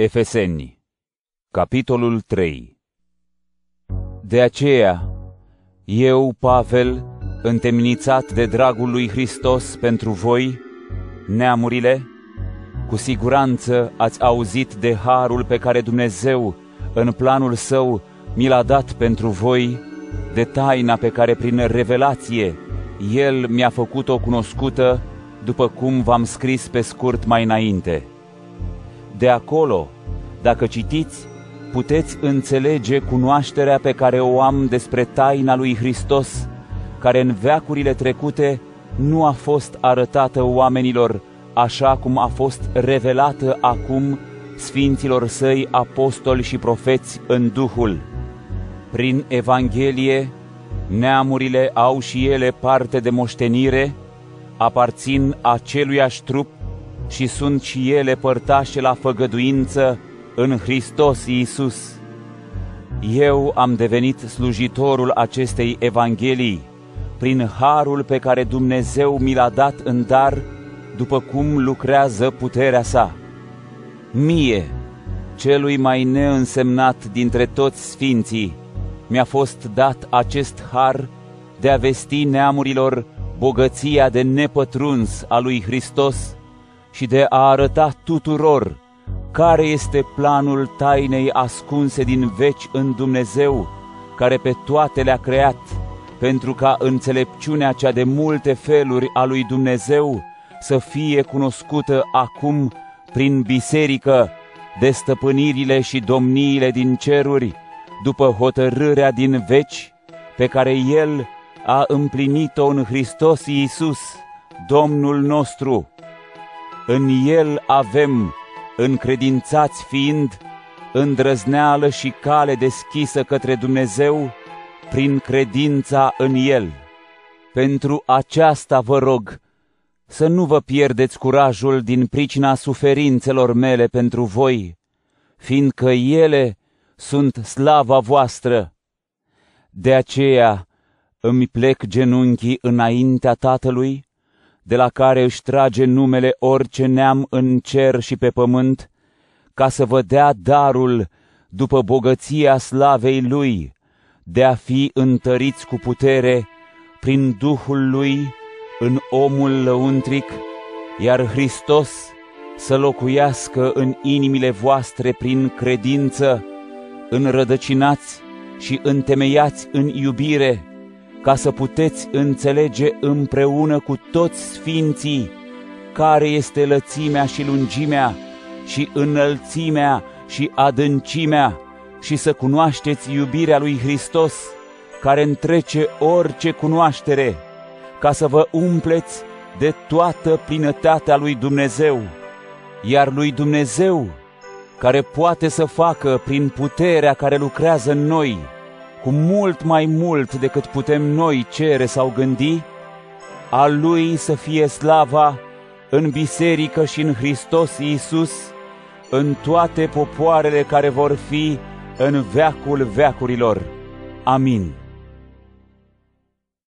Efeseni Capitolul 3 De aceea, eu, Pavel, întemnițat de dragul lui Hristos pentru voi, neamurile, cu siguranță ați auzit de harul pe care Dumnezeu, în planul său, mi l-a dat pentru voi, de taina pe care prin revelație El mi-a făcut-o cunoscută, după cum v-am scris pe scurt mai înainte. De acolo, dacă citiți, puteți înțelege cunoașterea pe care o am despre taina lui Hristos, care în veacurile trecute nu a fost arătată oamenilor așa cum a fost revelată acum sfinților săi apostoli și profeți în Duhul. Prin Evanghelie, neamurile au și ele parte de moștenire, aparțin aceluiași trup și sunt și ele părtașe la făgăduință în Hristos Iisus. Eu am devenit slujitorul acestei Evanghelii prin harul pe care Dumnezeu mi l-a dat în dar, după cum lucrează puterea sa. Mie, celui mai neînsemnat dintre toți sfinții, mi-a fost dat acest har de a vesti neamurilor bogăția de nepătruns a lui Hristos și de a arăta tuturor care este planul tainei ascunse din veci în Dumnezeu, care pe toate le-a creat, pentru ca înțelepciunea cea de multe feluri a lui Dumnezeu să fie cunoscută acum prin biserică de stăpânirile și domniile din ceruri, după hotărârea din veci, pe care El a împlinit-o în Hristos Iisus, Domnul nostru. În El avem, încredințați fiind, îndrăzneală și cale deschisă către Dumnezeu, prin credința în El. Pentru aceasta vă rog să nu vă pierdeți curajul din pricina suferințelor mele pentru voi, fiindcă ele sunt slava voastră. De aceea îmi plec genunchii înaintea Tatălui, de la care își trage numele orice neam în cer și pe pământ, ca să vă dea darul după bogăția slavei Lui, de a fi întăriți cu putere prin Duhul Lui în omul lăuntric, iar Hristos să locuiască în inimile voastre prin credință, înrădăcinați și întemeiați în iubire, ca să puteți înțelege împreună cu toți sfinții care este lățimea și lungimea și înălțimea și adâncimea și să cunoașteți iubirea lui Hristos, care întrece orice cunoaștere, ca să vă umpleți de toată plinătatea lui Dumnezeu, iar lui Dumnezeu, care poate să facă prin puterea care lucrează în noi, cu mult mai mult decât putem noi cere sau gândi, a Lui să fie slava în biserică și în Hristos Iisus, în toate popoarele care vor fi în veacul veacurilor. Amin.